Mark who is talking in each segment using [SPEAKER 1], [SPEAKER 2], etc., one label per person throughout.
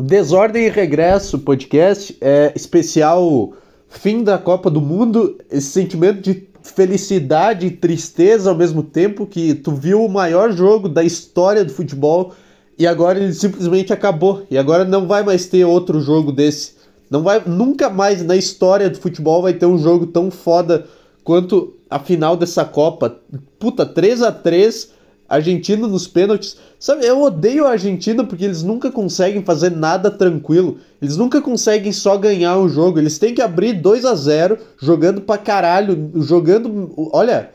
[SPEAKER 1] Desordem e Regresso podcast é especial fim da Copa do Mundo, esse sentimento de felicidade e tristeza ao mesmo tempo que tu viu o maior jogo da história do futebol e agora ele simplesmente acabou e agora não vai mais ter outro jogo desse. Não vai nunca mais na história do futebol vai ter um jogo tão foda quanto a final dessa Copa. Puta, 3 a 3 Argentina nos pênaltis. Sabe, eu odeio a Argentina porque eles nunca conseguem fazer nada tranquilo. Eles nunca conseguem só ganhar o jogo. Eles têm que abrir 2 a 0 jogando pra caralho. Jogando. Olha,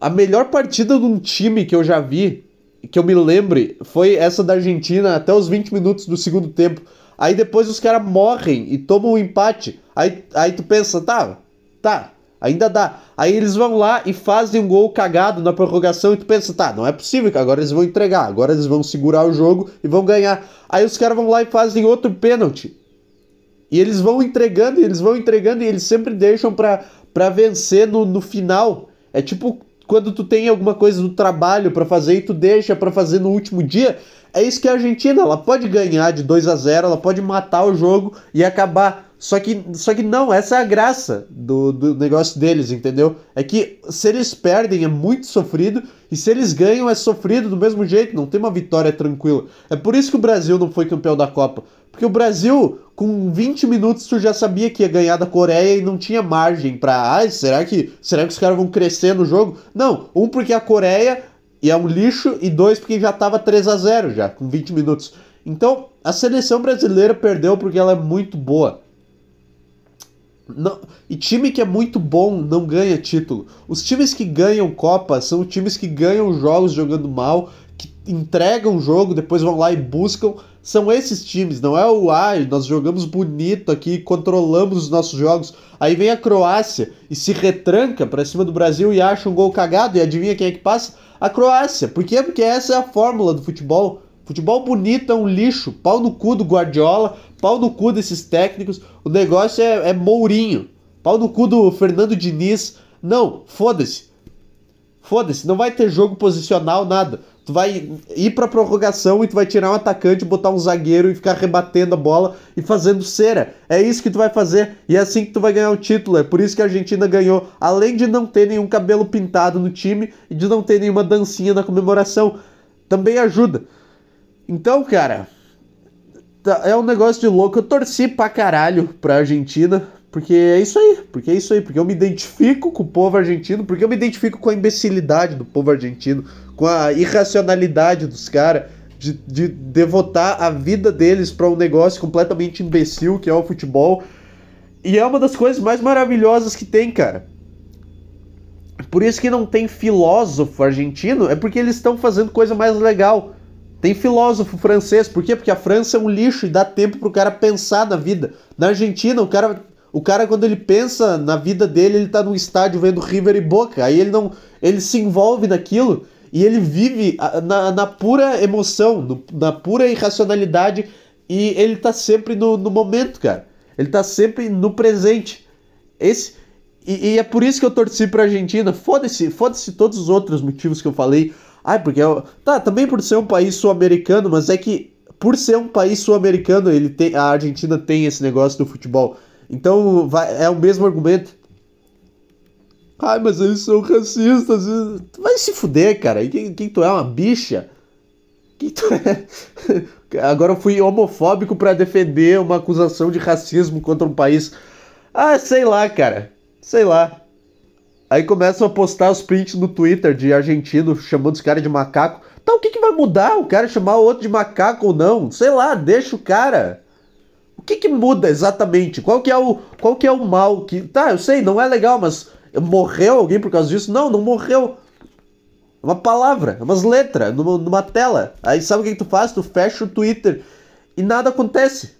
[SPEAKER 1] a melhor partida de um time que eu já vi, que eu me lembre, foi essa da Argentina até os 20 minutos do segundo tempo. Aí depois os caras morrem e tomam um empate. Aí, aí tu pensa, tá, tá, Ainda dá. Aí eles vão lá e fazem um gol cagado na prorrogação e tu pensa, tá, não é possível que agora eles vão entregar, agora eles vão segurar o jogo e vão ganhar. Aí os caras vão lá e fazem outro pênalti. E eles vão entregando, e eles vão entregando, e eles sempre deixam pra, pra vencer no, no final. É tipo quando tu tem alguma coisa do trabalho para fazer e tu deixa para fazer no último dia. É isso que a Argentina, ela pode ganhar de 2 a 0 ela pode matar o jogo e acabar só que, só que não, essa é a graça do, do negócio deles, entendeu? É que se eles perdem é muito sofrido e se eles ganham é sofrido do mesmo jeito, não tem uma vitória tranquila. É por isso que o Brasil não foi campeão da Copa. Porque o Brasil, com 20 minutos, tu já sabia que ia ganhar da Coreia e não tinha margem pra. Ah, será que, será que os caras vão crescer no jogo? Não, um porque a Coreia é um lixo e dois porque já tava 3 a 0 já, com 20 minutos. Então, a seleção brasileira perdeu porque ela é muito boa. Não, e time que é muito bom não ganha título. Os times que ganham Copa são times que ganham jogos jogando mal, que entregam o jogo, depois vão lá e buscam. São esses times, não é o ah, nós jogamos bonito aqui, controlamos os nossos jogos. Aí vem a Croácia e se retranca para cima do Brasil e acha um gol cagado. E adivinha quem é que passa? A Croácia. Por quê? Porque essa é a fórmula do futebol. Futebol bonito é um lixo, pau no cu do Guardiola, pau no cu desses técnicos. O negócio é, é Mourinho, pau no cu do Fernando Diniz. Não, foda-se. Foda-se, não vai ter jogo posicional, nada. Tu vai ir pra prorrogação e tu vai tirar um atacante, botar um zagueiro e ficar rebatendo a bola e fazendo cera. É isso que tu vai fazer e é assim que tu vai ganhar o título. É por isso que a Argentina ganhou, além de não ter nenhum cabelo pintado no time e de não ter nenhuma dancinha na comemoração. Também ajuda. Então, cara, tá, é um negócio de louco. Eu torci pra caralho pra Argentina, porque é isso aí, porque é isso aí, porque eu me identifico com o povo argentino, porque eu me identifico com a imbecilidade do povo argentino, com a irracionalidade dos caras de, de devotar a vida deles para um negócio completamente imbecil que é o futebol. E é uma das coisas mais maravilhosas que tem, cara. Por isso que não tem filósofo argentino, é porque eles estão fazendo coisa mais legal. Tem filósofo francês, por quê? Porque a França é um lixo e dá tempo pro cara pensar na vida. Na Argentina, o cara, o cara quando ele pensa na vida dele, ele tá num estádio vendo River e Boca. Aí ele não, ele se envolve naquilo e ele vive na, na pura emoção, no, na pura irracionalidade e ele tá sempre no, no momento, cara. Ele tá sempre no presente. Esse e, e é por isso que eu torci pra Argentina. Foda-se, foda-se todos os outros motivos que eu falei. Ai, porque. Eu... Tá, também por ser um país sul-americano, mas é que por ser um país sul-americano, ele tem, a Argentina tem esse negócio do futebol. Então vai, é o mesmo argumento. Ai, mas eles são racistas. Tu vai se fuder, cara. Quem, quem tu é? Uma bicha? Quem tu é? Agora eu fui homofóbico para defender uma acusação de racismo contra um país. Ah, sei lá, cara. Sei lá. Aí começam a postar os prints no Twitter de argentino chamando os caras de macaco. Então o que, que vai mudar? O cara chamar o outro de macaco ou não? Sei lá, deixa o cara. O que, que muda exatamente? Qual que é o qual que é o mal que tá? Eu sei, não é legal, mas morreu alguém por causa disso? Não, não morreu. É uma palavra, é umas letras numa, numa tela. Aí sabe o que, que tu faz? Tu fecha o Twitter e nada acontece.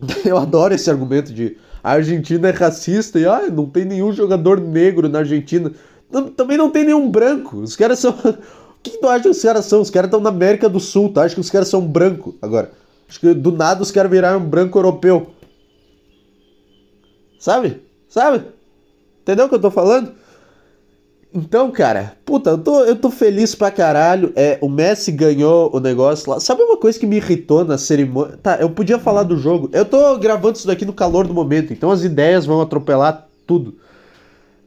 [SPEAKER 1] Eu adoro esse argumento de a Argentina é racista e ah, não tem nenhum jogador negro na Argentina. Também não tem nenhum branco. Os caras são. O que tu acha que os caras são? Os caras estão na América do Sul, tu acha que os caras são branco agora? Acho que do nada os caras viraram branco europeu. Sabe? Sabe? Entendeu o que eu tô falando? Então, cara, puta, eu tô, eu tô feliz pra caralho. É, o Messi ganhou o negócio lá. Sabe uma coisa que me irritou na cerimônia? Tá, eu podia falar do jogo. Eu tô gravando isso daqui no calor do momento, então as ideias vão atropelar tudo.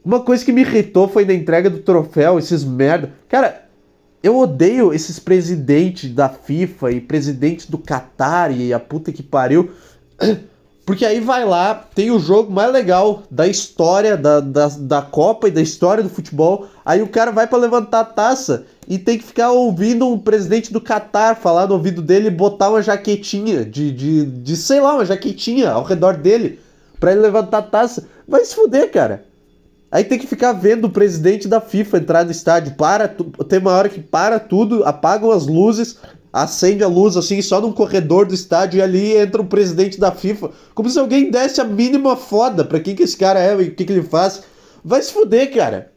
[SPEAKER 1] Uma coisa que me irritou foi na entrega do troféu, esses merda. Cara, eu odeio esses presidentes da FIFA e presidentes do Qatar e a puta que pariu. Porque aí vai lá, tem o jogo mais legal da história da, da, da Copa e da história do futebol. Aí o cara vai para levantar a taça e tem que ficar ouvindo um presidente do Qatar falar no ouvido dele e botar uma jaquetinha de, de, de sei lá, uma jaquetinha ao redor dele para ele levantar a taça. Vai se fuder, cara. Aí tem que ficar vendo o presidente da FIFA entrar no estádio. Para, tem uma hora que para tudo, apagam as luzes, acende a luz assim só num corredor do estádio e ali entra o presidente da FIFA, como se alguém desse a mínima foda pra quem que esse cara é e o que, que ele faz. Vai se fuder, cara.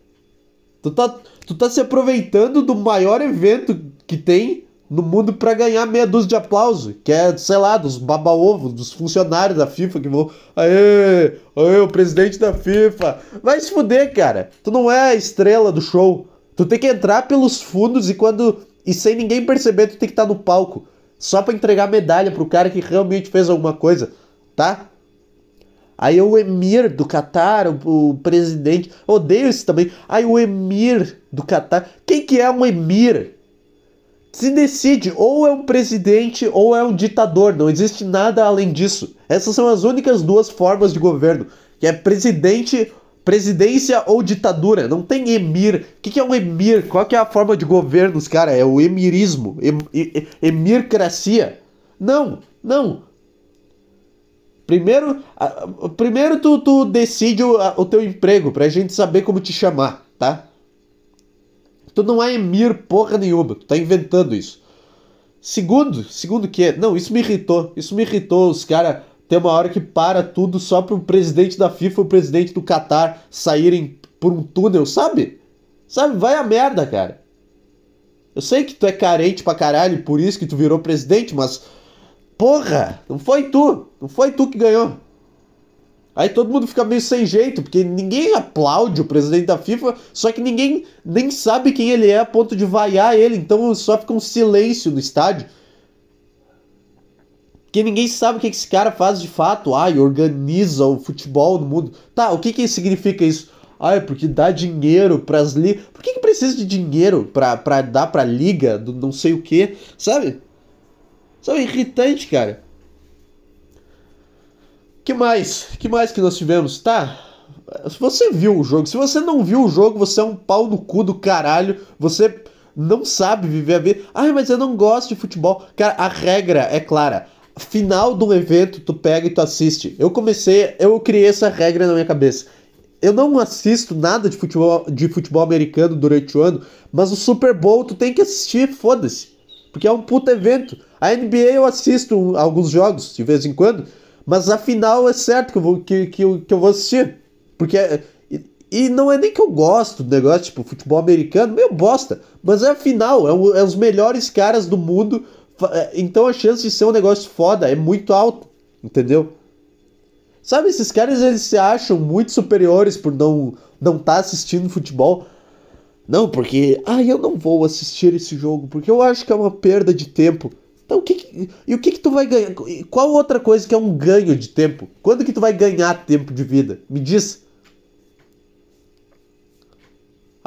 [SPEAKER 1] Tu tá, tu tá se aproveitando do maior evento que tem no mundo para ganhar meia dúzia de aplauso, que é, sei lá, dos baba-ovo, dos funcionários da FIFA que vão. Aê, aê, o presidente da FIFA. Vai se fuder, cara. Tu não é a estrela do show. Tu tem que entrar pelos fundos e quando e sem ninguém perceber, tu tem que estar tá no palco. Só para entregar medalha pro cara que realmente fez alguma coisa, tá? Aí o emir do Catar, o, o presidente, odeio isso também. Aí o emir do Catar, quem que é um emir? Se decide, ou é um presidente ou é um ditador, não existe nada além disso. Essas são as únicas duas formas de governo, que é presidente presidência ou ditadura. Não tem emir. O que, que, é um emir? Qual que é a forma de governo dos caras? É o emirismo. Em, em, emircracia? Não, não. Primeiro, primeiro tu, tu decide o, o teu emprego pra gente saber como te chamar, tá? Tu não é emir porra nenhuma, tu tá inventando isso. Segundo, segundo que, não, isso me irritou. Isso me irritou os caras tem uma hora que para tudo só para o presidente da FIFA e o presidente do Qatar saírem por um túnel, sabe? Sabe? Vai a merda, cara. Eu sei que tu é carente pra caralho, por isso que tu virou presidente, mas. Porra! Não foi tu! Não foi tu que ganhou! Aí todo mundo fica meio sem jeito, porque ninguém aplaude o presidente da FIFA, só que ninguém nem sabe quem ele é a ponto de vaiar ele, então só fica um silêncio no estádio. Porque ninguém sabe o que esse cara faz de fato. Ai, organiza o futebol no mundo. Tá, o que, que significa isso? Ai, porque dá dinheiro pras ligas. Por que, que precisa de dinheiro pra, pra dar pra liga do não sei o que? Sabe? Sabe, irritante, cara. que mais? que mais que nós tivemos? Tá. Se você viu o jogo, se você não viu o jogo, você é um pau no cu do caralho. Você não sabe viver a vida. Ai, mas eu não gosto de futebol. Cara, a regra é clara final do evento tu pega e tu assiste. Eu comecei, eu criei essa regra na minha cabeça. Eu não assisto nada de futebol, de futebol americano durante o ano, mas o Super Bowl tu tem que assistir, foda-se. Porque é um puta evento. A NBA eu assisto alguns jogos de vez em quando, mas a final é certo que eu vou, que, que, que eu vou assistir. Porque. E, não é nem que eu gosto do negócio, tipo, futebol americano, meio bosta. Mas é a final, é, é os melhores caras do mundo então a chance de ser um negócio foda é muito alta, entendeu? Sabe, esses caras eles se acham muito superiores por não não estar tá assistindo futebol. Não, porque ah, eu não vou assistir esse jogo porque eu acho que é uma perda de tempo. Então, o que, que e o que que tu vai ganhar? Qual outra coisa que é um ganho de tempo? Quando que tu vai ganhar tempo de vida? Me diz.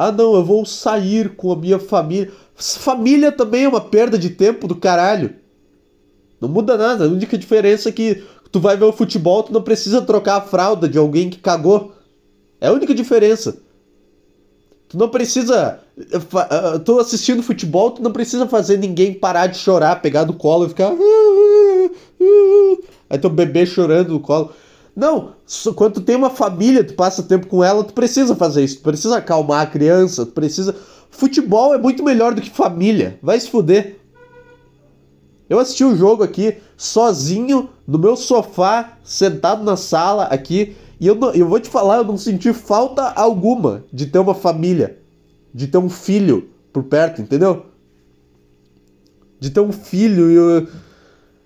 [SPEAKER 1] Ah, não, eu vou sair com a minha família. Família também é uma perda de tempo do caralho. Não muda nada. A única diferença é que tu vai ver o futebol, tu não precisa trocar a fralda de alguém que cagou. É a única diferença. Tu não precisa. Eh, eh, tô assistindo futebol, tu não precisa fazer ninguém parar de chorar, pegar do colo e ficar. Aí teu bebê chorando no colo. Não, quando tu tem uma família, tu passa tempo com ela, tu precisa fazer isso. Tu precisa acalmar a criança, tu precisa Futebol é muito melhor do que família. Vai se fuder. Eu assisti o jogo aqui sozinho no meu sofá, sentado na sala aqui, e eu, não, eu vou te falar, eu não senti falta alguma de ter uma família, de ter um filho por perto, entendeu? De ter um filho e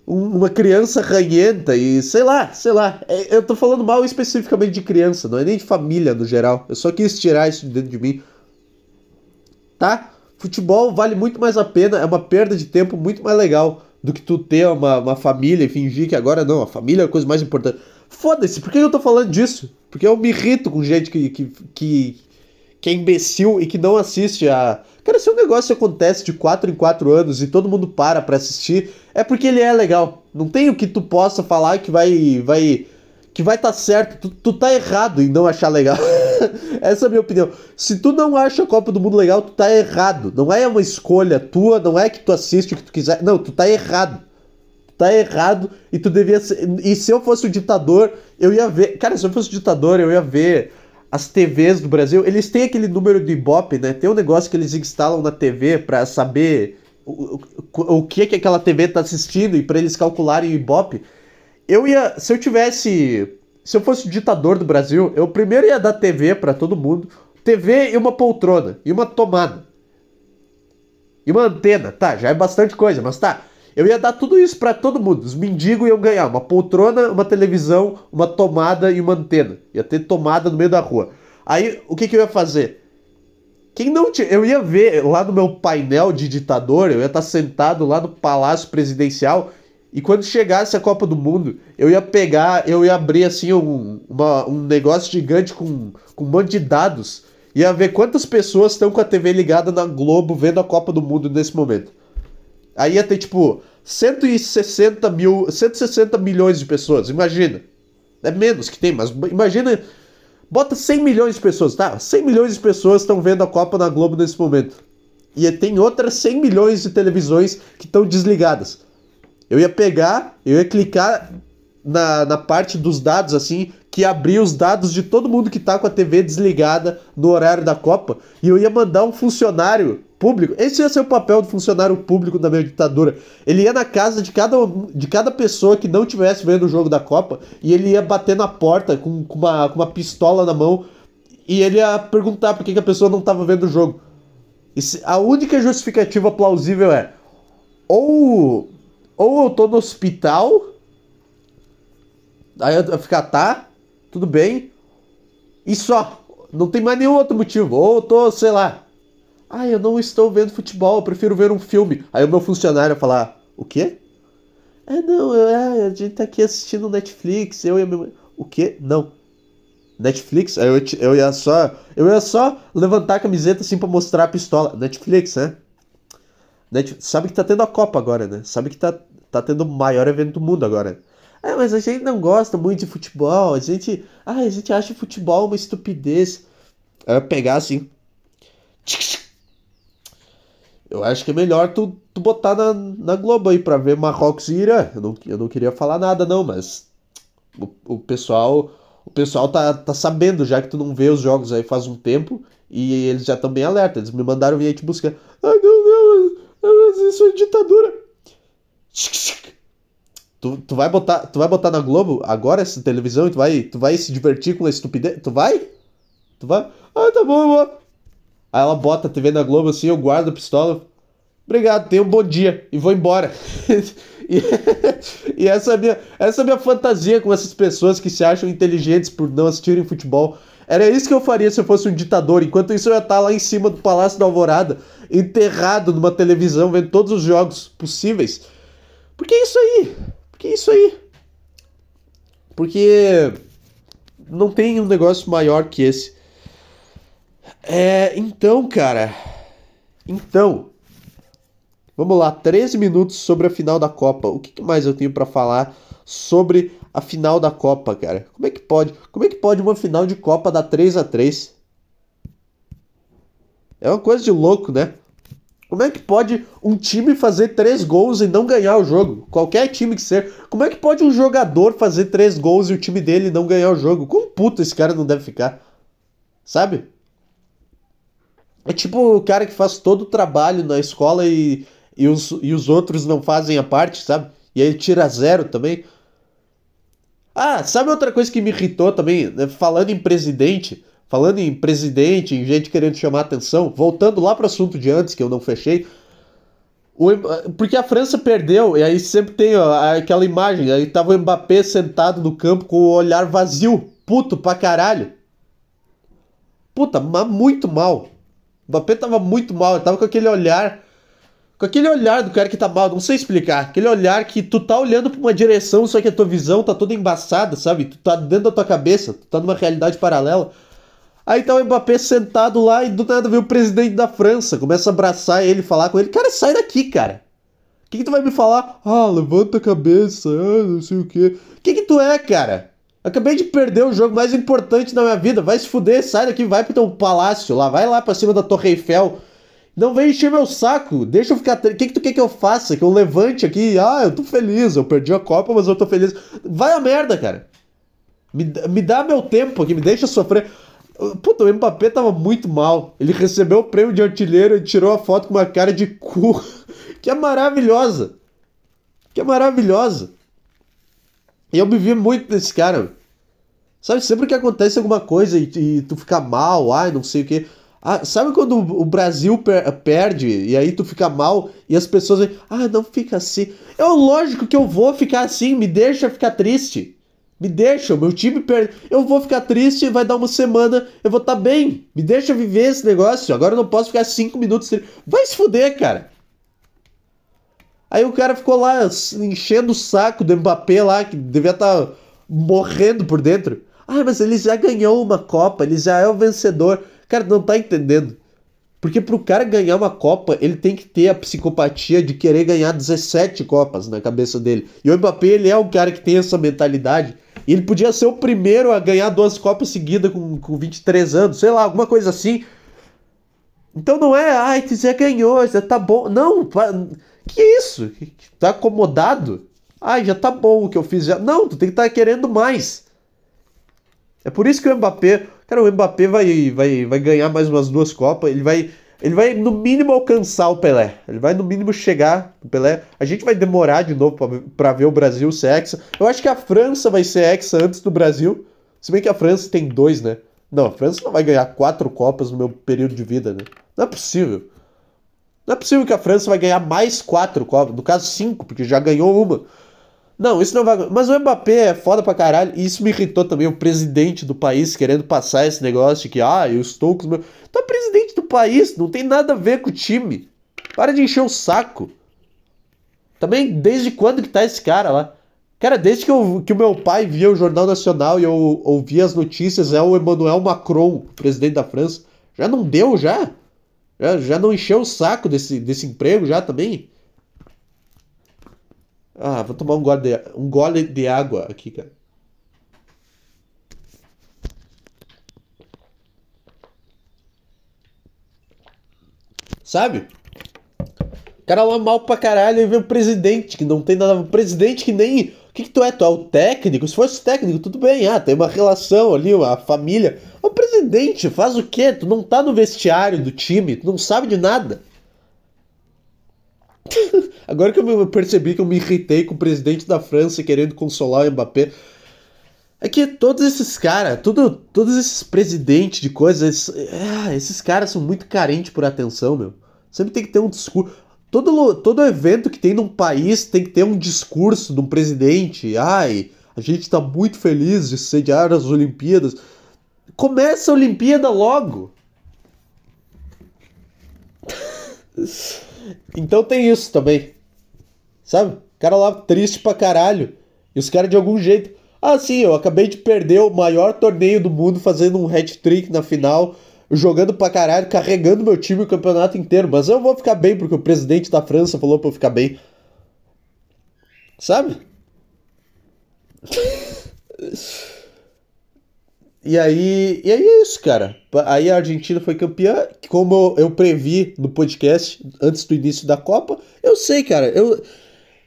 [SPEAKER 1] uma criança ranhenta e sei lá, sei lá. É, eu tô falando mal especificamente de criança, não é nem de família no geral. Eu só quis tirar isso de dentro de mim. tá? Futebol vale muito mais a pena, é uma perda de tempo muito mais legal do que tu ter uma, uma família e fingir que agora não, a família é a coisa mais importante. Foda-se, por que eu tô falando disso? Porque eu me irrito com gente que, que, que, que é imbecil e que não assiste a. Cara, se um negócio acontece de 4 em 4 anos e todo mundo para pra assistir, é porque ele é legal. Não tem o que tu possa falar que vai. vai que vai estar tá certo. Tu, tu tá errado em não achar legal. Essa é a minha opinião. Se tu não acha a Copa do Mundo legal, tu tá errado. Não é uma escolha tua, não é que tu assiste o que tu quiser. Não, tu tá errado. Tu tá errado e tu devia ser. E se eu fosse o ditador, eu ia ver. Cara, se eu fosse o ditador, eu ia ver as TVs do Brasil. Eles têm aquele número do Ibope, né? Tem um negócio que eles instalam na TV para saber o, o, o que, que aquela TV tá assistindo e para eles calcularem o Ibope. Eu ia. Se eu tivesse se eu fosse o ditador do Brasil, eu primeiro ia dar TV para todo mundo, TV e uma poltrona, e uma tomada. E uma antena, tá, já é bastante coisa, mas tá. Eu ia dar tudo isso para todo mundo. Os mendigos iam ganhar uma poltrona, uma televisão, uma tomada e uma antena. Ia ter tomada no meio da rua. Aí, o que, que eu ia fazer? Quem não tinha. Eu ia ver lá no meu painel de ditador, eu ia estar sentado lá no palácio presidencial e quando chegasse a Copa do Mundo, eu ia pegar, eu ia abrir assim um, uma, um negócio gigante com, com um monte de dados. Ia ver quantas pessoas estão com a TV ligada na Globo vendo a Copa do Mundo nesse momento. Aí ia ter tipo 160 mil, 160 milhões de pessoas, imagina. É menos que tem, mas imagina. Bota 100 milhões de pessoas, tá? 100 milhões de pessoas estão vendo a Copa na Globo nesse momento. E tem outras 100 milhões de televisões que estão desligadas. Eu ia pegar, eu ia clicar na, na parte dos dados, assim, que abria os dados de todo mundo que tá com a TV desligada no horário da Copa, e eu ia mandar um funcionário público. Esse ia ser o papel do funcionário público da minha ditadura. Ele ia na casa de cada, de cada pessoa que não tivesse vendo o jogo da Copa, e ele ia bater na porta com, com, uma, com uma pistola na mão, e ele ia perguntar por que, que a pessoa não estava vendo o jogo. E se, a única justificativa plausível é ou ou eu tô no hospital, aí eu ficar, tá, tudo bem, e só. Não tem mais nenhum outro motivo. Ou eu tô, sei lá, ah, eu não estou vendo futebol, eu prefiro ver um filme. Aí o meu funcionário falar, o quê? É, não, é, a gente tá aqui assistindo Netflix, eu e a minha O quê? Não. Netflix? Aí eu, eu ia só. Eu ia só levantar a camiseta assim pra mostrar a pistola. Netflix, né? Net... Sabe que tá tendo a Copa agora, né? Sabe que tá, tá tendo o maior evento do mundo agora. É, mas a gente não gosta muito de futebol. A gente. Ah, a gente acha futebol uma estupidez. Aí eu pegar assim. Eu acho que é melhor tu, tu botar na, na Globo aí pra ver Marrocos e Irã. Eu não, eu não queria falar nada, não, mas. O, o pessoal. O pessoal tá, tá sabendo, já que tu não vê os jogos aí faz um tempo. E eles já estão bem alerta. Eles me mandaram vir aí te buscar. Ai, não, não isso é ditadura. Tu, tu, vai botar, tu vai botar na Globo agora essa televisão e tu vai, tu vai se divertir com a estupidez? Tu vai? Tu vai? Ah, tá bom, eu vou. Aí ela bota a TV na Globo assim, eu guardo a pistola. Obrigado, tenha um bom dia e vou embora. e, e essa, é minha, essa é a minha fantasia com essas pessoas que se acham inteligentes por não assistirem futebol. Era isso que eu faria se eu fosse um ditador. Enquanto isso, eu ia estar lá em cima do Palácio da Alvorada, enterrado numa televisão, vendo todos os jogos possíveis. Por que isso aí? Por que isso aí? Porque não tem um negócio maior que esse. É, então, cara. Então. Vamos lá, 13 minutos sobre a final da Copa. O que mais eu tenho para falar sobre a final da Copa, cara? Como é que pode? Como é que pode uma final de Copa dar 3 a 3? É uma coisa de louco, né? Como é que pode um time fazer três gols e não ganhar o jogo? Qualquer time que seja. Como é que pode um jogador fazer três gols e o time dele não ganhar o jogo? Como puto esse cara não deve ficar? Sabe? É tipo o cara que faz todo o trabalho na escola e, e, os, e os outros não fazem a parte, sabe? E aí tira zero também. Ah, sabe outra coisa que me irritou também? Falando em presidente, Falando em presidente, em gente querendo chamar atenção, voltando lá para o assunto de antes que eu não fechei, o, porque a França perdeu, e aí sempre tem ó, aquela imagem, aí tava o Mbappé sentado no campo com o olhar vazio, puto pra caralho. Puta, mas muito mal. O Mbappé tava muito mal, ele tava com aquele olhar. Com aquele olhar do cara que tá mal, não sei explicar. Aquele olhar que tu tá olhando pra uma direção, só que a tua visão tá toda embaçada, sabe? Tu tá dentro da tua cabeça, tu tá numa realidade paralela. Aí tá o Mbappé sentado lá e do nada vem o presidente da França, começa a abraçar ele, falar com ele. Cara, sai daqui, cara. O que, que tu vai me falar? Ah, levanta a cabeça, ah, não sei o quê. O que, que tu é, cara? Acabei de perder o jogo mais importante da minha vida. Vai se fuder, sai daqui, vai pro teu palácio lá, vai lá pra cima da Torre Eiffel. Não vem encher meu saco, deixa eu ficar. O que, que tu quer que eu faça? Que eu levante aqui? Ah, eu tô feliz, eu perdi a Copa, mas eu tô feliz. Vai a merda, cara. Me, me dá meu tempo aqui, me deixa sofrer. Puta, o Mbappé tava muito mal. Ele recebeu o prêmio de artilheiro e tirou a foto com uma cara de cu. Que é maravilhosa. Que é maravilhosa. E eu me vi muito desse cara. Sabe, sempre que acontece alguma coisa e, e tu fica mal, ai, não sei o que. Ah, sabe quando o Brasil per perde e aí tu fica mal e as pessoas dizem, ah, não fica assim. É lógico que eu vou ficar assim, me deixa ficar triste. Me deixa, o meu time perde. Eu vou ficar triste, vai dar uma semana, eu vou estar tá bem. Me deixa viver esse negócio. Agora eu não posso ficar cinco minutos. Vai se fuder, cara. Aí o cara ficou lá enchendo o saco do Mbappé lá, que devia estar tá morrendo por dentro. Ah, mas ele já ganhou uma Copa, ele já é o vencedor. Cara, não tá entendendo. Porque pro cara ganhar uma Copa, ele tem que ter a psicopatia de querer ganhar 17 Copas na cabeça dele. E o Mbappé, ele é o cara que tem essa mentalidade. E ele podia ser o primeiro a ganhar duas Copas seguidas com, com 23 anos, sei lá, alguma coisa assim. Então não é, ai, tu já ganhou, já tá bom. Não, que isso? Tá acomodado? Ai, já tá bom o que eu fiz. Já... Não, tu tem que estar tá querendo mais. É por isso que o Mbappé. Cara, o Mbappé vai, vai, vai ganhar mais umas duas Copas. Ele vai ele vai, no mínimo, alcançar o Pelé. Ele vai, no mínimo, chegar no Pelé. A gente vai demorar de novo para ver o Brasil ser hexa. Eu acho que a França vai ser hexa antes do Brasil. Se bem que a França tem dois, né? Não, a França não vai ganhar quatro Copas no meu período de vida, né? Não é possível. Não é possível que a França vai ganhar mais quatro Copas. No caso, cinco, porque já ganhou uma. Não, isso não vai. Mas o Mbappé é foda pra caralho. E isso me irritou também. O presidente do país querendo passar esse negócio de que, ah, eu estou com os meus. Tu é presidente do país, não tem nada a ver com o time. Para de encher o saco. Também, desde quando que tá esse cara lá? Cara, desde que, eu, que o meu pai via o Jornal Nacional e eu ouvia as notícias, é o Emmanuel Macron, presidente da França. Já não deu, já? Já, já não encheu o saco desse, desse emprego, já também? Ah, vou tomar um gole de, um gole de água aqui, cara. Sabe? O cara lá mal pra caralho e vem o presidente, que não tem nada. O presidente que nem. O que, que tu é? Tu é o técnico? Se fosse técnico, tudo bem. Ah, tem uma relação ali, uma família. O presidente faz o quê? Tu não tá no vestiário do time, tu não sabe de nada. Agora que eu percebi que eu me irritei com o presidente da França querendo consolar o Mbappé. É que todos esses caras, todos esses presidentes de coisas, é, esses caras são muito carentes por atenção, meu. Sempre tem que ter um discurso. Todo, todo evento que tem num país tem que ter um discurso de um presidente. Ai, a gente tá muito feliz de sediar as Olimpíadas. Começa a Olimpíada logo! Então tem isso também. Sabe? O cara lá triste pra caralho. E os caras de algum jeito. Ah, sim, eu acabei de perder o maior torneio do mundo fazendo um hat-trick na final, jogando pra caralho, carregando meu time o campeonato inteiro. Mas eu vou ficar bem porque o presidente da França falou pra eu ficar bem. Sabe? E aí, e aí é isso, cara. Aí a Argentina foi campeã, como eu previ no podcast antes do início da Copa. Eu sei, cara. Eu,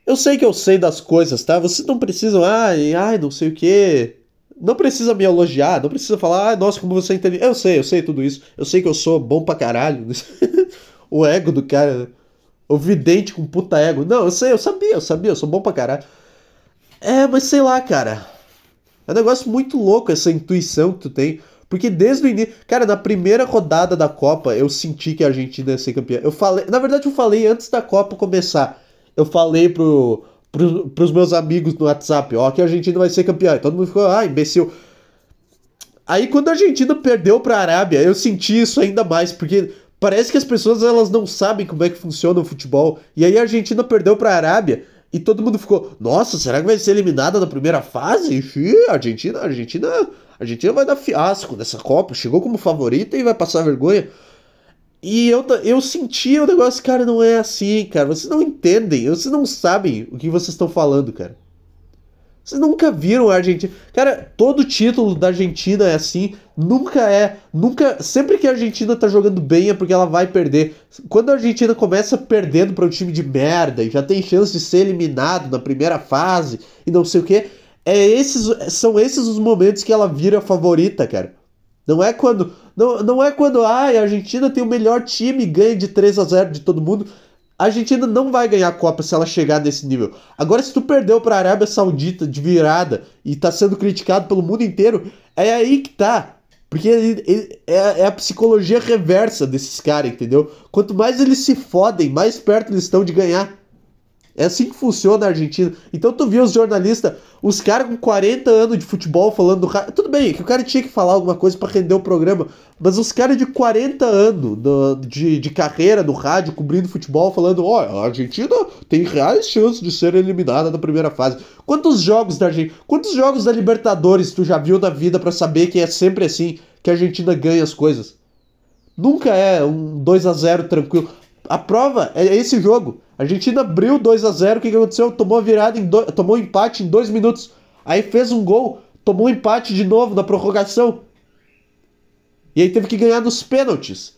[SPEAKER 1] eu sei que eu sei das coisas, tá? Vocês não precisam, ai, ai, não sei o quê. Não precisa me elogiar, não precisa falar, ai, nossa, como você entende. Eu sei, eu sei tudo isso. Eu sei que eu sou bom pra caralho. o ego do cara. O vidente com puta ego. Não, eu sei, eu sabia, eu sabia, eu sou bom pra caralho. É, mas sei lá, cara. É um negócio muito louco essa intuição que tu tem. Porque desde o início. Cara, na primeira rodada da Copa, eu senti que a Argentina ia ser campeã. Eu falei. Na verdade, eu falei antes da Copa começar. Eu falei pro, pro, pros meus amigos no WhatsApp, ó, que a Argentina vai ser campeã. E todo mundo ficou, ah, imbecil. Aí quando a Argentina perdeu pra Arábia, eu senti isso ainda mais, porque Parece que as pessoas elas não sabem como é que funciona o futebol. E aí a Argentina perdeu para Arábia e todo mundo ficou, nossa, será que vai ser eliminada na primeira fase? Ixi, Argentina, Argentina, Argentina vai dar fiasco nessa Copa, chegou como favorita e vai passar vergonha. E eu, eu senti o negócio, cara, não é assim, cara. Vocês não entendem, vocês não sabem o que vocês estão falando, cara. Vocês nunca viram a Argentina. Cara, todo título da Argentina é assim. Nunca é. Nunca. Sempre que a Argentina tá jogando bem é porque ela vai perder. Quando a Argentina começa perdendo para um time de merda e já tem chance de ser eliminado na primeira fase e não sei o que. É esses, são esses os momentos que ela vira favorita, cara. Não é quando. Não, não é quando ah, a Argentina tem o melhor time e ganha de 3 a 0 de todo mundo. A Argentina não vai ganhar a Copa se ela chegar nesse nível. Agora, se tu perdeu para a Arábia Saudita de virada e tá sendo criticado pelo mundo inteiro, é aí que tá. Porque ele, ele, é, é, a psicologia reversa desses caras, entendeu? Quanto mais eles se fodem, mais perto eles estão de ganhar. É assim que funciona a Argentina. Então tu viu os jornalistas, os caras com 40 anos de futebol falando do Tudo bem, que o cara tinha que falar alguma coisa para render o programa, mas os caras de 40 anos do, de, de carreira no rádio, cobrindo futebol, falando: ó, oh, a Argentina tem reais chances de ser eliminada na primeira fase. Quantos jogos da Argentina, quantos jogos da Libertadores tu já viu na vida para saber que é sempre assim que a Argentina ganha as coisas? Nunca é um 2 a 0 tranquilo. A prova é esse jogo. A Argentina abriu 2 a 0 O que, que aconteceu? Tomou virada em do... tomou um empate em dois minutos. Aí fez um gol, tomou um empate de novo na prorrogação. E aí teve que ganhar nos pênaltis.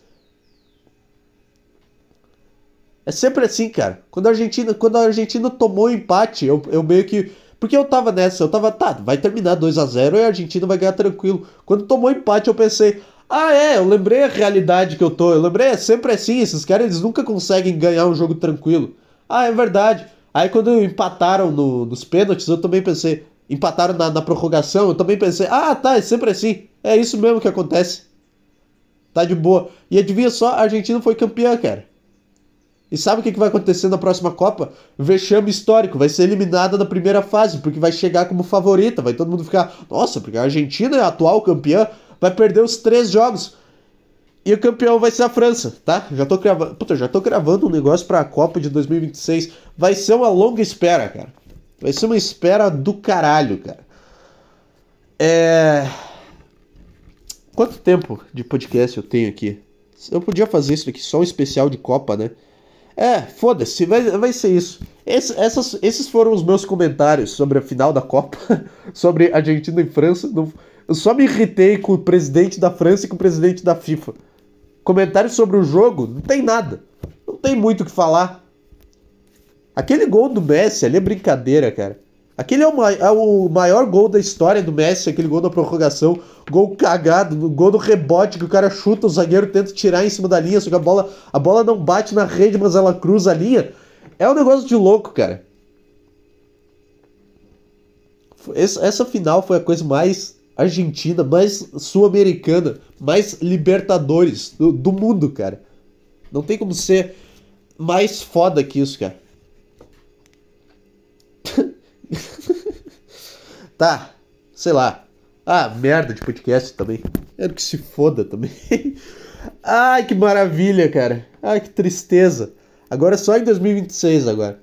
[SPEAKER 1] É sempre assim, cara. Quando a Argentina, quando a Argentina tomou um empate, eu, eu meio que. Porque eu tava nessa, eu tava, tá, vai terminar 2 a 0 e a Argentina vai ganhar tranquilo. Quando tomou empate, eu pensei, ah, é, eu lembrei a realidade que eu tô. Eu lembrei, é sempre assim, esses caras eles nunca conseguem ganhar um jogo tranquilo. Ah, é verdade. Aí quando empataram no, nos pênaltis, eu também pensei. Empataram na, na prorrogação, eu também pensei, ah, tá, é sempre assim. É isso mesmo que acontece. Tá de boa. E adivinha só, a Argentina foi campeã, cara. E sabe o que vai acontecer na próxima Copa? Vexame histórico, vai ser eliminada na primeira fase, porque vai chegar como favorita, vai todo mundo ficar, nossa, porque a Argentina é a atual campeã, vai perder os três jogos. E o campeão vai ser a França, tá? Já tô gravando. Puta, já tô gravando um negócio pra Copa de 2026. Vai ser uma longa espera, cara. Vai ser uma espera do caralho, cara. É. Quanto tempo de podcast eu tenho aqui? Eu podia fazer isso aqui, só um especial de Copa, né? É, foda-se, vai, vai ser isso. Esse, essas, esses foram os meus comentários sobre a final da Copa, sobre Argentina e França. Não, eu só me irritei com o presidente da França e com o presidente da FIFA. Comentários sobre o jogo, não tem nada. Não tem muito o que falar. Aquele gol do Messi ali é brincadeira, cara. Aquele é o, é o, maior gol da história do Messi, aquele gol da prorrogação, gol cagado, gol do rebote que o cara chuta, o zagueiro tenta tirar em cima da linha, só que a bola, a bola não bate na rede, mas ela cruza a linha. É um negócio de louco, cara. Essa, essa final foi a coisa mais argentina, mais sul-americana, mais libertadores do, do mundo, cara. Não tem como ser mais foda que isso, cara. tá, sei lá. Ah, merda de podcast também. Quero que se foda também. Ai, que maravilha, cara. Ai, que tristeza. Agora é só em 2026 agora.